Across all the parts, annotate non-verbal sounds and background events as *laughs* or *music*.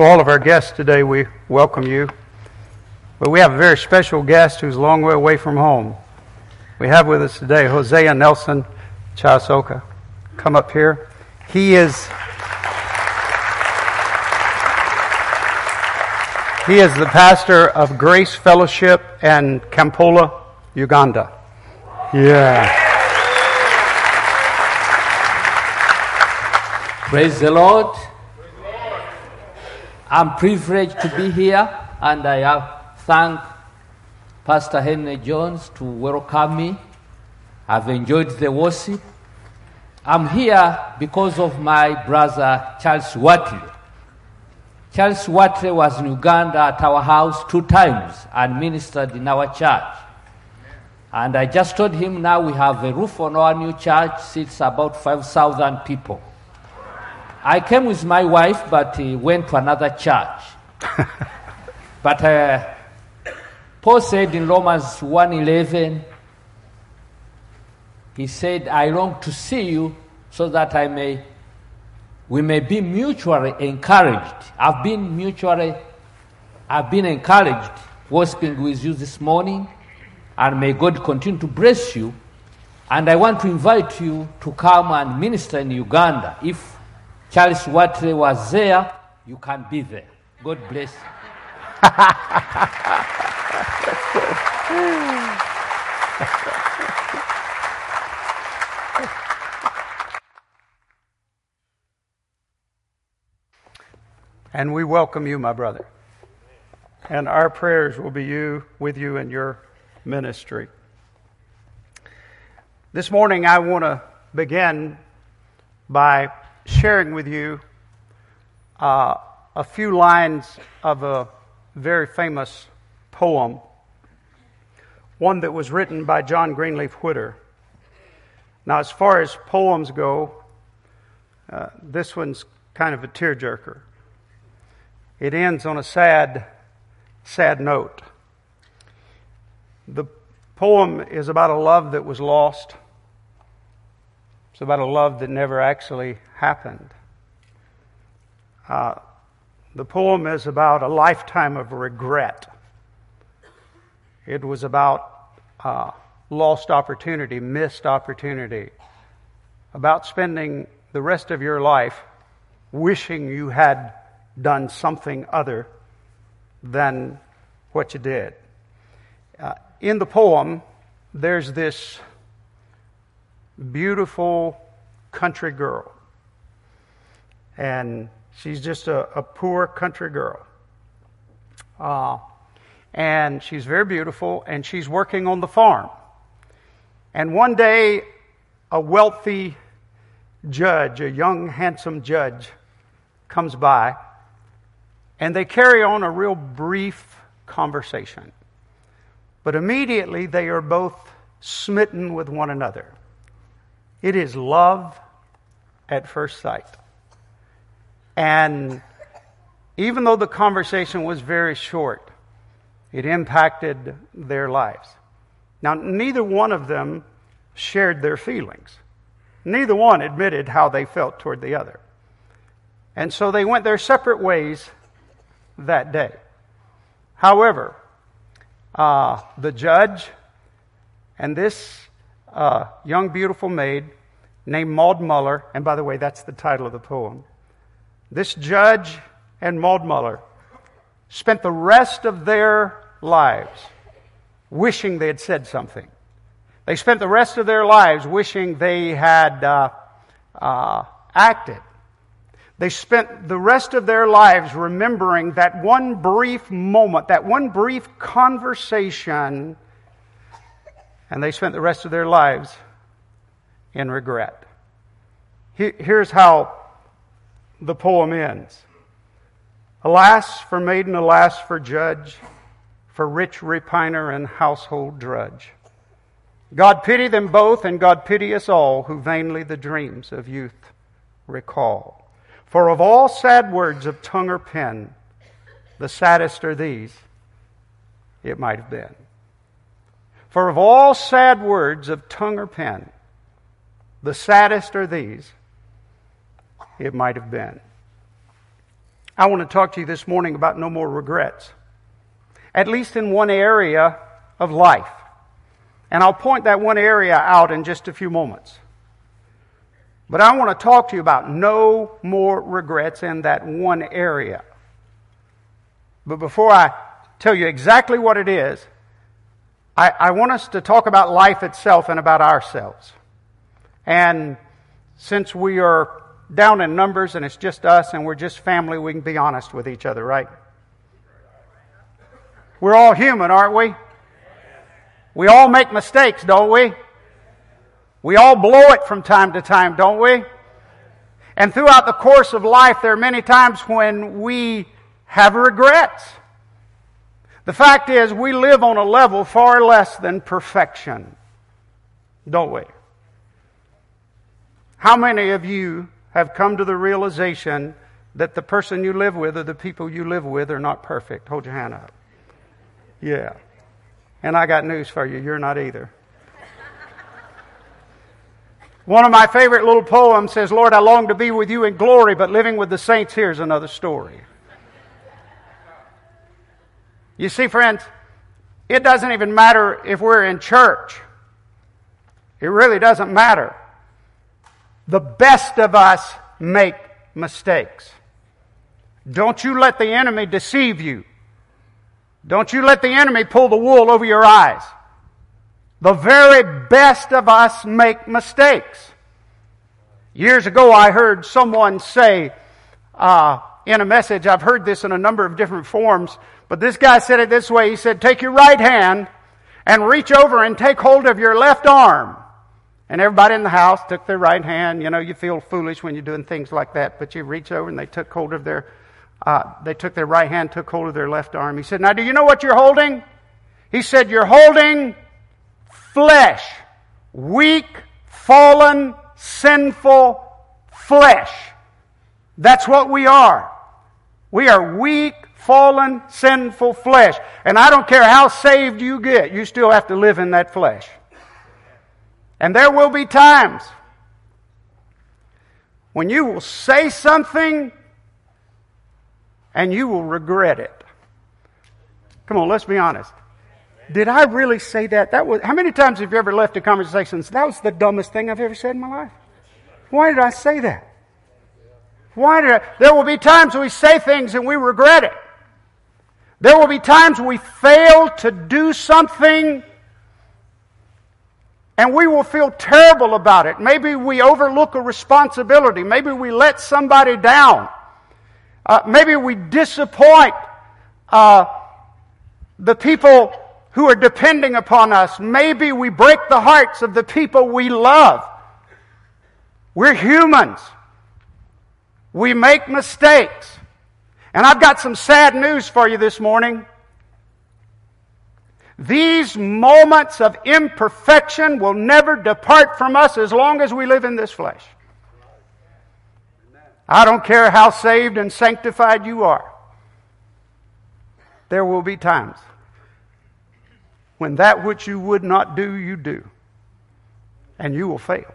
To all of our guests today, we welcome you. But we have a very special guest who's a long way away from home. We have with us today Hosea Nelson Chasoka. Come up here. He is He is the pastor of Grace Fellowship in Kampala, Uganda. Yeah. Praise the Lord. I'm privileged to be here, and I have thank Pastor Henry Jones to welcome me. I've enjoyed the worship. I'm here because of my brother Charles Watley. Charles Watley was in Uganda at our house two times and ministered in our church. And I just told him now we have a roof on our new church, seats about 5,000 people. I came with my wife, but he went to another church. *laughs* but uh, Paul said in Romans 1.11, he said, I long to see you so that I may, we may be mutually encouraged. I've been mutually, I've been encouraged worshiping with you this morning, and may God continue to bless you. And I want to invite you to come and minister in Uganda. If Charles Watley was there, you can be there. God bless you. *laughs* And we welcome you, my brother. And our prayers will be you with you in your ministry. This morning, I want to begin by sharing with you uh, a few lines of a very famous poem, one that was written by John Greenleaf Whittier. Now, as far as poems go, uh, this one's kind of a tearjerker. It ends on a sad, sad note. The poem is about a love that was lost. It's about a love that never actually happened. Uh, the poem is about a lifetime of regret. It was about uh, lost opportunity, missed opportunity, about spending the rest of your life wishing you had done something other than what you did. Uh, in the poem, there's this beautiful country girl. And she's just a, a poor country girl. Uh, and she's very beautiful, and she's working on the farm. And one day, a wealthy judge, a young, handsome judge, comes by, and they carry on a real brief conversation. But immediately, they are both smitten with one another. It is love at first sight. And even though the conversation was very short, it impacted their lives. Now, neither one of them shared their feelings. Neither one admitted how they felt toward the other. And so they went their separate ways that day. However, uh, the judge and this uh, young, beautiful maid named Maud Muller, and by the way, that's the title of the poem. This judge and Maud Muller spent the rest of their lives wishing they had said something. They spent the rest of their lives wishing they had uh, uh, acted. They spent the rest of their lives remembering that one brief moment, that one brief conversation, and they spent the rest of their lives in regret. Here's how the poem ends Alas for maiden, alas for judge, for rich repiner and household drudge. God pity them both, and God pity us all who vainly the dreams of youth recall. For of all sad words of tongue or pen, the saddest are these it might have been. For of all sad words of tongue or pen, the saddest are these it might have been. I want to talk to you this morning about no more regrets, at least in one area of life. And I'll point that one area out in just a few moments. But I want to talk to you about no more regrets in that one area. But before I tell you exactly what it is, I, I, want us to talk about life itself and about ourselves. And since we are down in numbers and it's just us and we're just family, we can be honest with each other, right? We're all human, aren't we? We all make mistakes, don't we? We all blow it from time to time, don't we? And throughout the course of life, there are many times when we have regrets. The fact is, we live on a level far less than perfection, don't we? How many of you have come to the realization that the person you live with or the people you live with are not perfect? Hold your hand up. Yeah. And I got news for you you're not either. One of my favorite little poems says, Lord, I long to be with you in glory, but living with the saints, here's another story. You see, friends, it doesn't even matter if we're in church. It really doesn't matter. The best of us make mistakes. Don't you let the enemy deceive you. Don't you let the enemy pull the wool over your eyes. The very best of us make mistakes. Years ago, I heard someone say uh, in a message, I've heard this in a number of different forms, but this guy said it this way. He said, Take your right hand and reach over and take hold of your left arm. And everybody in the house took their right hand. You know, you feel foolish when you're doing things like that, but you reach over and they took hold of their uh, they took their right hand, took hold of their left arm. He said, Now, do you know what you're holding? He said, You're holding flesh. Weak, fallen, sinful flesh. That's what we are. We are weak, fallen, sinful flesh. And I don't care how saved you get, you still have to live in that flesh. And there will be times when you will say something and you will regret it. Come on, let's be honest. Did I really say that? That was how many times have you ever left a conversation that was the dumbest thing I've ever said in my life? Why did I say that? Why did I? There will be times we say things and we regret it. There will be times we fail to do something and we will feel terrible about it. Maybe we overlook a responsibility. Maybe we let somebody down. Uh, maybe we disappoint uh, the people who are depending upon us. Maybe we break the hearts of the people we love. We're humans. We make mistakes. And I've got some sad news for you this morning. These moments of imperfection will never depart from us as long as we live in this flesh. I don't care how saved and sanctified you are. There will be times when that which you would not do, you do. And you will fail.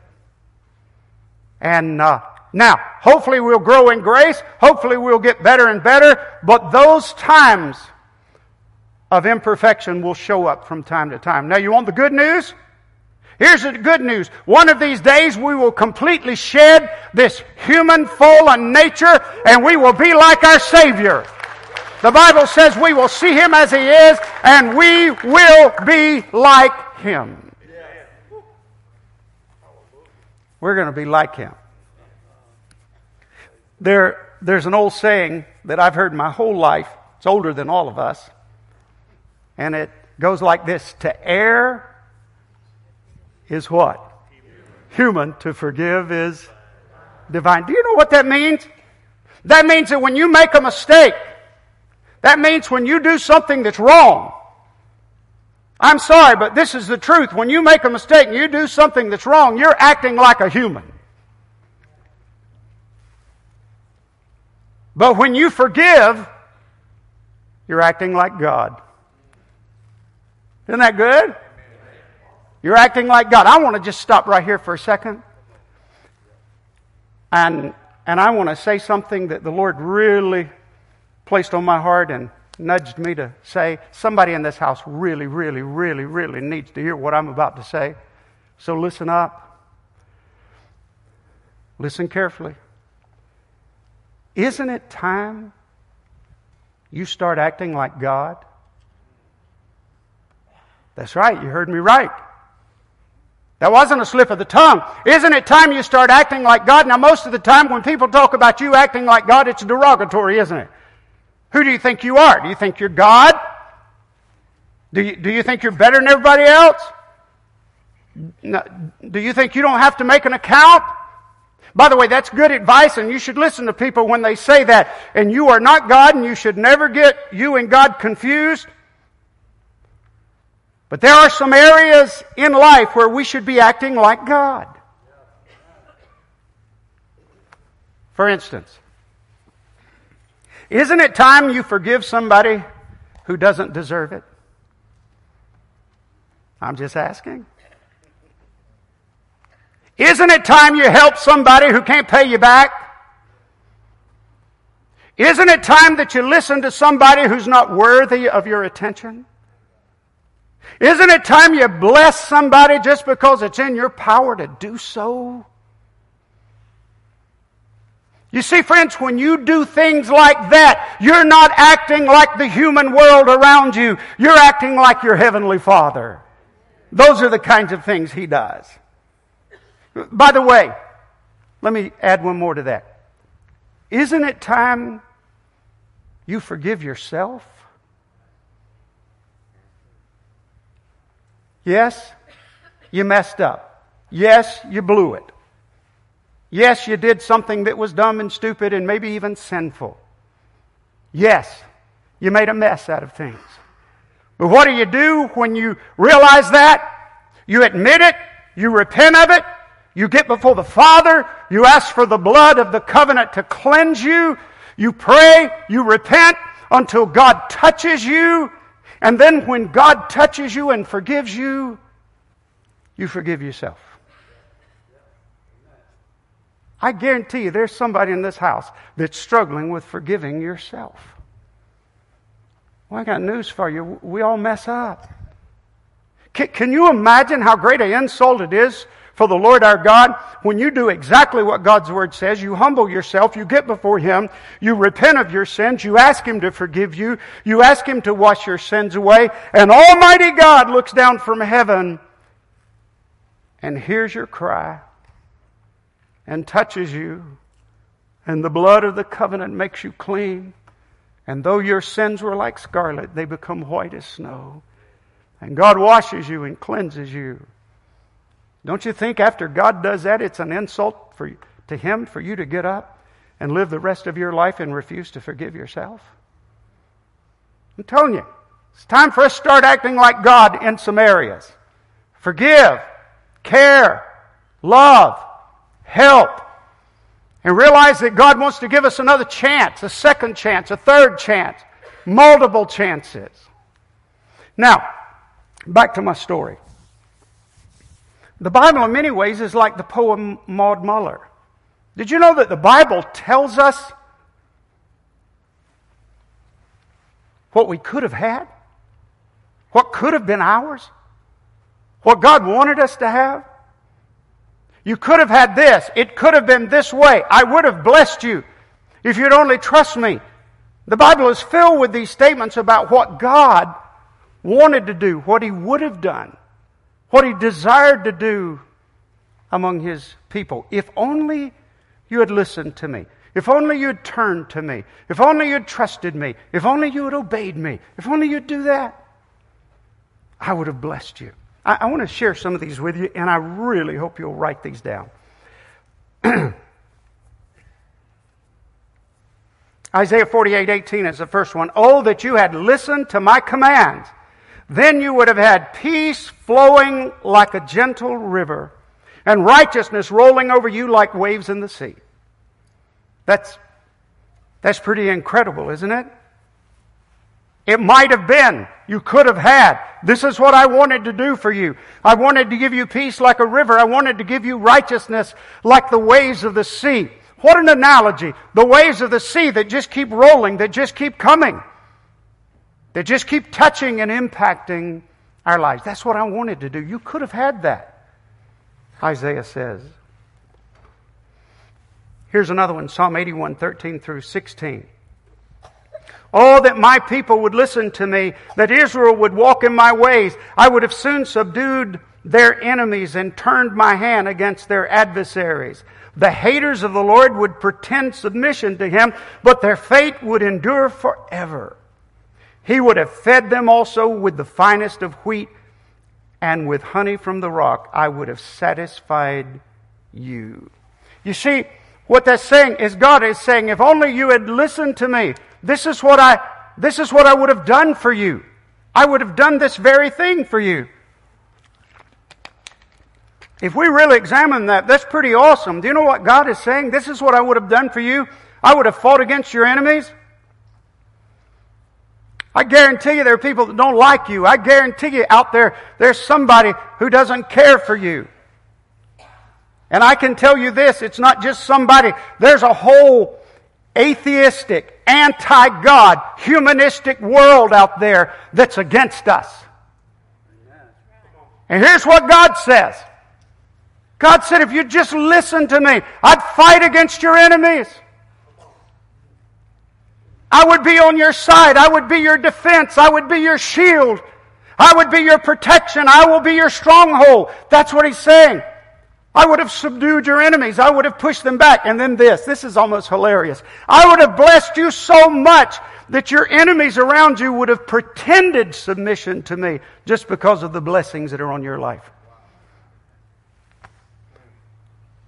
And uh, now, hopefully we'll grow in grace. Hopefully we'll get better and better. But those times of imperfection will show up from time to time. Now, you want the good news? Here's the good news. One of these days we will completely shed this human fallen nature and we will be like our Savior. The Bible says we will see Him as He is and we will be like Him. We're going to be like Him. There, there's an old saying that I've heard my whole life. It's older than all of us. And it goes like this To err is what? human, to forgive is divine. Do you know what that means? That means that when you make a mistake, that means when you do something that's wrong, I'm sorry, but this is the truth. When you make a mistake and you do something that's wrong, you're acting like a human. But when you forgive, you're acting like God. Isn't that good? You're acting like God. I want to just stop right here for a second. And, and I want to say something that the Lord really placed on my heart and nudged me to say. Somebody in this house really, really, really, really needs to hear what I'm about to say. So listen up. Listen carefully. Isn't it time you start acting like God? That's right, you heard me right. That wasn't a slip of the tongue. Isn't it time you start acting like God? Now, most of the time when people talk about you acting like God, it's derogatory, isn't it? Who do you think you are? Do you think you're God? Do you, do you think you're better than everybody else? Do you think you don't have to make an account? By the way, that's good advice, and you should listen to people when they say that. And you are not God, and you should never get you and God confused. But there are some areas in life where we should be acting like God. For instance, isn't it time you forgive somebody who doesn't deserve it? I'm just asking. Isn't it time you help somebody who can't pay you back? Isn't it time that you listen to somebody who's not worthy of your attention? Isn't it time you bless somebody just because it's in your power to do so? You see, friends, when you do things like that, you're not acting like the human world around you. You're acting like your Heavenly Father. Those are the kinds of things He does. By the way, let me add one more to that. Isn't it time you forgive yourself? Yes, you messed up. Yes, you blew it. Yes, you did something that was dumb and stupid and maybe even sinful. Yes, you made a mess out of things. But what do you do when you realize that? You admit it, you repent of it, you get before the Father, you ask for the blood of the covenant to cleanse you, you pray, you repent until God touches you, and then when God touches you and forgives you, you forgive yourself. I guarantee you there's somebody in this house that's struggling with forgiving yourself. Well, I got news for you. We all mess up. Can, can you imagine how great an insult it is for the Lord our God, when you do exactly what God's Word says, you humble yourself, you get before Him, you repent of your sins, you ask Him to forgive you, you ask Him to wash your sins away, and Almighty God looks down from heaven and hears your cry and touches you, and the blood of the covenant makes you clean. And though your sins were like scarlet, they become white as snow. And God washes you and cleanses you. Don't you think after God does that, it's an insult for, to Him for you to get up and live the rest of your life and refuse to forgive yourself? I'm telling you, it's time for us to start acting like God in some areas. Forgive, care, love, help, and realize that God wants to give us another chance, a second chance, a third chance, multiple chances. Now, back to my story. The Bible, in many ways, is like the poem Maud Muller. Did you know that the Bible tells us what we could have had? What could have been ours? What God wanted us to have? You could have had this. It could have been this way. I would have blessed you if you'd only trust me. The Bible is filled with these statements about what God wanted to do, what He would have done what he desired to do among his people. If only you had listened to me. If only you had turned to me. If only you had trusted me. If only you had obeyed me. If only you'd do that, I would have blessed you. I, I want to share some of these with you, and I really hope you'll write these down. *clears throat* Isaiah 48 18 is the first one. Oh, that you had listened to my commands. Then you would have had peace flowing like a gentle river and righteousness rolling over you like waves in the sea. That's, that's pretty incredible, isn't it? It might have been. You could have had. This is what I wanted to do for you. I wanted to give you peace like a river. I wanted to give you righteousness like the waves of the sea. What an analogy. The waves of the sea that just keep rolling, that just keep coming, that just keep touching and impacting our lives. That's what I wanted to do. You could have had that, Isaiah says. Here's another one Psalm 81 13 through 16. Oh, that my people would listen to me, that Israel would walk in my ways. I would have soon subdued their enemies and turned my hand against their adversaries. The haters of the Lord would pretend submission to him, but their fate would endure forever. He would have fed them also with the finest of wheat, and with honey from the rock I would have satisfied you. You see, what that's saying is God is saying, if only you had listened to me, this is what I, this is what I would have done for you. I would have done this very thing for you. If we really examine that, that's pretty awesome. Do you know what God is saying? This is what I would have done for you. I would have fought against your enemies. I guarantee you there are people that don't like you. I guarantee you out there, there's somebody who doesn't care for you. And I can tell you this, it's not just somebody. There's a whole atheistic, anti-God, humanistic world out there that's against us. And here's what God says. God said, if you just listen to me, I'd fight against your enemies. I would be on your side. I would be your defense. I would be your shield. I would be your protection. I will be your stronghold. That's what he's saying. I would have subdued your enemies. I would have pushed them back. And then this. This is almost hilarious. I would have blessed you so much that your enemies around you would have pretended submission to me just because of the blessings that are on your life.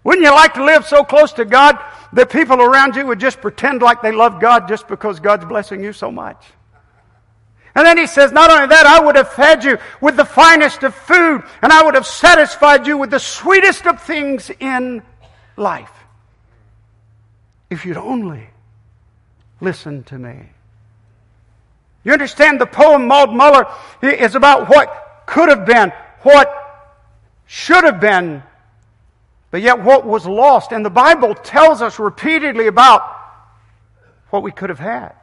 Wouldn't you like to live so close to God that people around you would just pretend like they love God just because God's blessing you so much? And then he says, not only that, I would have fed you with the finest of food, and I would have satisfied you with the sweetest of things in life. If you'd only listen to me. You understand the poem Maud Muller is about what could have been, what should have been, but yet what was lost. And the Bible tells us repeatedly about what we could have had.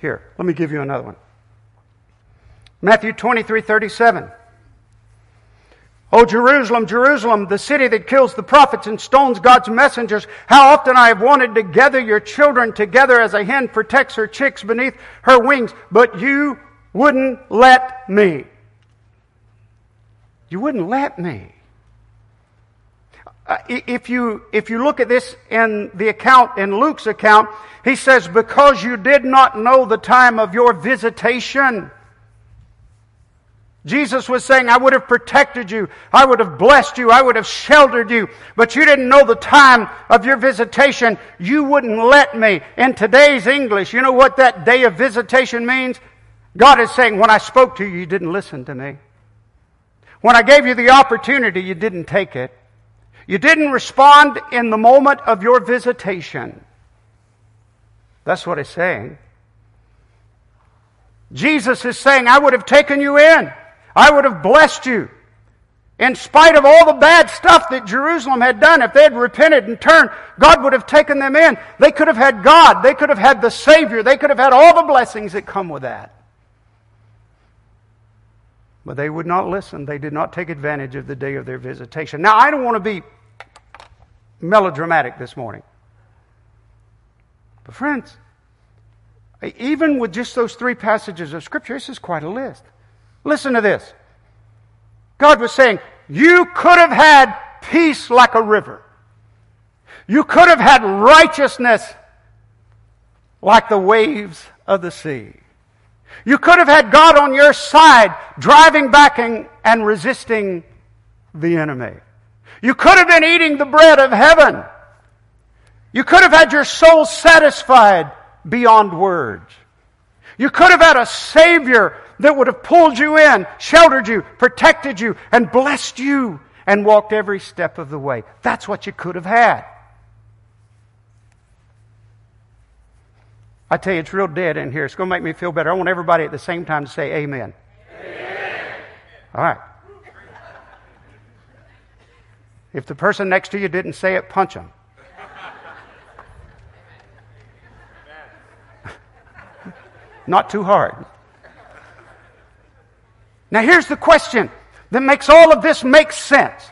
Here, let me give you another one. Matthew 23 37. Oh, Jerusalem, Jerusalem, the city that kills the prophets and stones God's messengers, how often I have wanted to gather your children together as a hen protects her chicks beneath her wings, but you wouldn't let me. You wouldn't let me. Uh, if you, if you look at this in the account, in Luke's account, he says, because you did not know the time of your visitation. Jesus was saying, I would have protected you. I would have blessed you. I would have sheltered you. But you didn't know the time of your visitation. You wouldn't let me. In today's English, you know what that day of visitation means? God is saying, when I spoke to you, you didn't listen to me. When I gave you the opportunity, you didn't take it. You didn't respond in the moment of your visitation. That's what he's saying. Jesus is saying, I would have taken you in. I would have blessed you. In spite of all the bad stuff that Jerusalem had done, if they had repented and turned, God would have taken them in. They could have had God. They could have had the Savior. They could have had all the blessings that come with that. But they would not listen. They did not take advantage of the day of their visitation. Now, I don't want to be melodramatic this morning. But, friends, even with just those three passages of Scripture, this is quite a list. Listen to this. God was saying, You could have had peace like a river. You could have had righteousness like the waves of the sea. You could have had God on your side, driving back and, resisting the enemy. You could have been eating the bread of heaven. You could have had your soul satisfied beyond words. You could have had a Savior that would have pulled you in, sheltered you, protected you, and blessed you, and walked every step of the way. That's what you could have had. I tell you, it's real dead in here. It's going to make me feel better. I want everybody at the same time to say amen. amen. All right. If the person next to you didn't say it, punch them. *laughs* Not too hard. Now, here's the question that makes all of this make sense.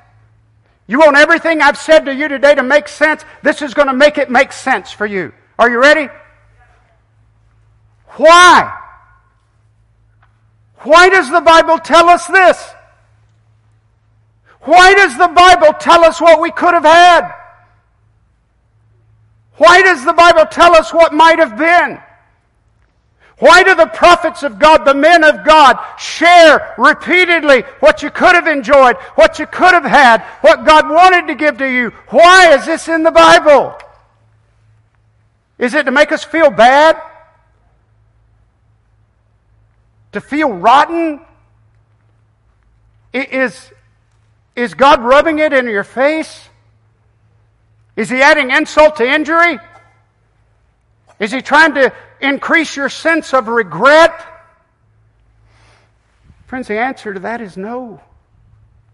You want everything I've said to you today to make sense? This is going to make it make sense for you. Are you ready? Why? Why does the Bible tell us this? Why does the Bible tell us what we could have had? Why does the Bible tell us what might have been? Why do the prophets of God, the men of God, share repeatedly what you could have enjoyed, what you could have had, what God wanted to give to you? Why is this in the Bible? Is it to make us feel bad? To feel rotten? Is, is God rubbing it in your face? Is He adding insult to injury? Is He trying to increase your sense of regret? Friends, the answer to that is no.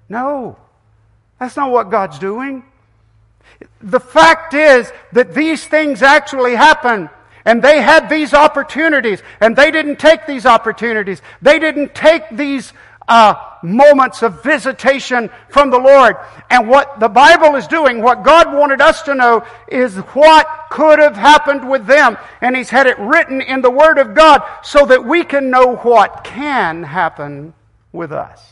No. That's not what God's doing. The fact is that these things actually happen and they had these opportunities, and they didn't take these opportunities. They didn't take these uh, moments of visitation from the Lord. And what the Bible is doing, what God wanted us to know, is what could have happened with them. And He's had it written in the Word of God so that we can know what can happen with us.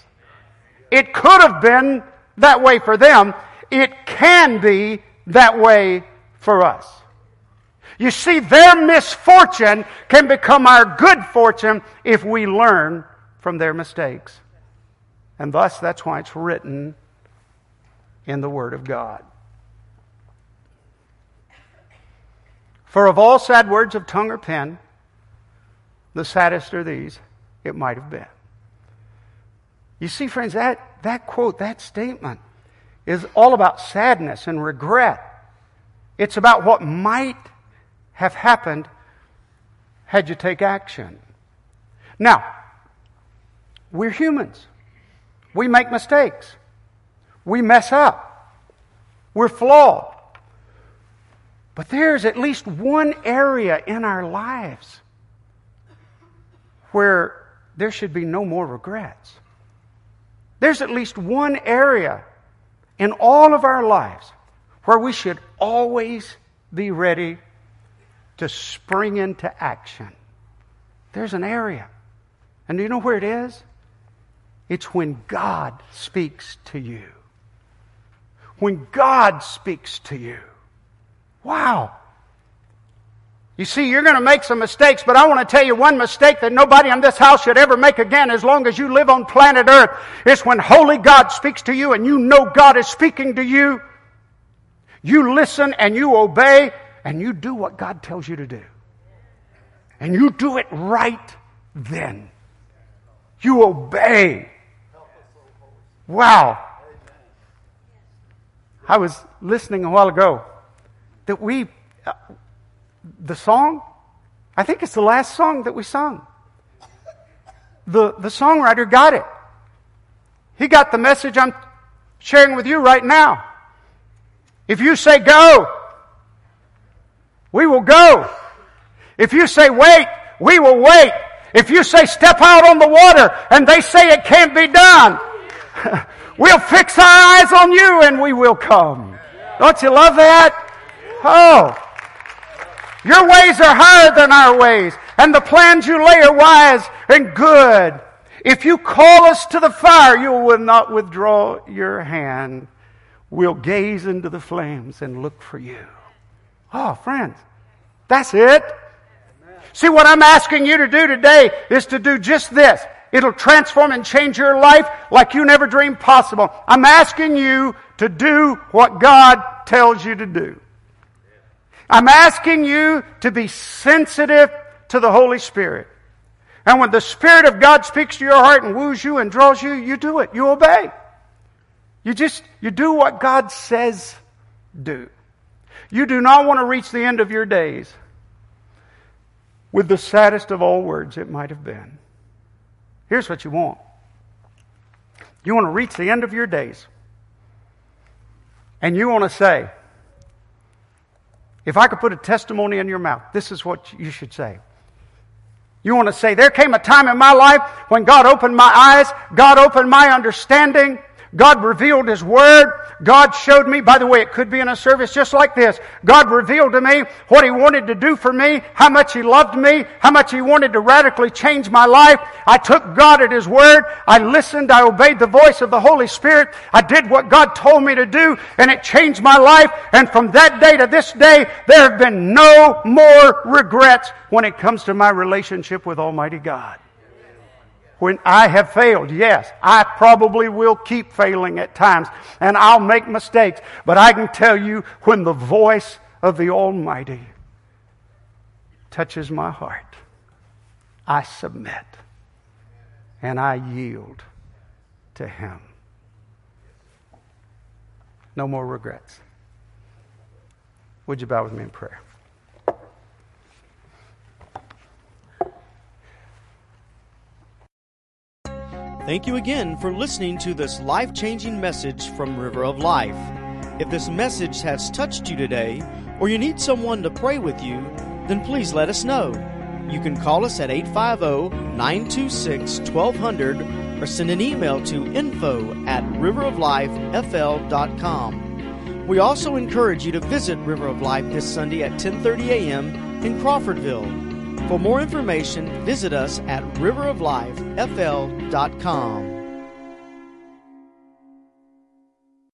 It could have been that way for them. It can be that way for us. You see, their misfortune can become our good fortune if we learn from their mistakes. And thus, that's why it's written in the Word of God. For of all sad words of tongue or pen, the saddest are these it might have been. You see, friends, that, that quote, that statement, is all about sadness and regret. It's about what might have happened had you take action. Now, we're humans. We make mistakes. We mess up. We're flawed. But there's at least one area in our lives where there should be no more regrets. There's at least one area in all of our lives where we should always be ready to spring into action. There's an area. And do you know where it is? It's when God speaks to you. When God speaks to you. Wow. You see, you're going to make some mistakes, but I want to tell you one mistake that nobody in this house should ever make again as long as you live on planet Earth. It's when Holy God speaks to you and you know God is speaking to you. You listen and you obey and you do what God tells you to do. And you do it right then. You obey. Wow. I was listening a while ago that we, uh, the song, I think it's the last song that we sung. The, the songwriter got it. He got the message I'm sharing with you right now. If you say go, we will go. If you say wait, we will wait. If you say step out on the water and they say it can't be done, *laughs* we'll fix our eyes on you and we will come. Don't you love that? Oh. Your ways are higher than our ways, and the plans you lay are wise and good. If you call us to the fire, you will not withdraw your hand. We'll gaze into the flames and look for you. Oh, friends, that's it. See, what I'm asking you to do today is to do just this. It'll transform and change your life like you never dreamed possible. I'm asking you to do what God tells you to do. I'm asking you to be sensitive to the Holy Spirit. And when the Spirit of God speaks to your heart and woos you and draws you, you do it. You obey. You just, you do what God says do. You do not want to reach the end of your days with the saddest of all words it might have been. Here's what you want. You want to reach the end of your days. And you want to say, if I could put a testimony in your mouth, this is what you should say. You want to say, there came a time in my life when God opened my eyes, God opened my understanding, God revealed His Word. God showed me, by the way, it could be in a service just like this. God revealed to me what He wanted to do for me, how much He loved me, how much He wanted to radically change my life. I took God at His Word. I listened. I obeyed the voice of the Holy Spirit. I did what God told me to do, and it changed my life. And from that day to this day, there have been no more regrets when it comes to my relationship with Almighty God when I have failed. Yes, I probably will keep failing at times and I'll make mistakes. But I can tell you when the voice of the Almighty touches my heart, I submit and I yield to Him. No more regrets. Would you bow with me in prayer? Thank you again for listening to this life changing message from River of Life. If this message has touched you today, or you need someone to pray with you, then please let us know. You can call us at 850 926 1200 or send an email to info at riveroflifefl.com. We also encourage you to visit River of Life this Sunday at 10:30 a.m. in Crawfordville. For more information, visit us at riveroflifefl.com.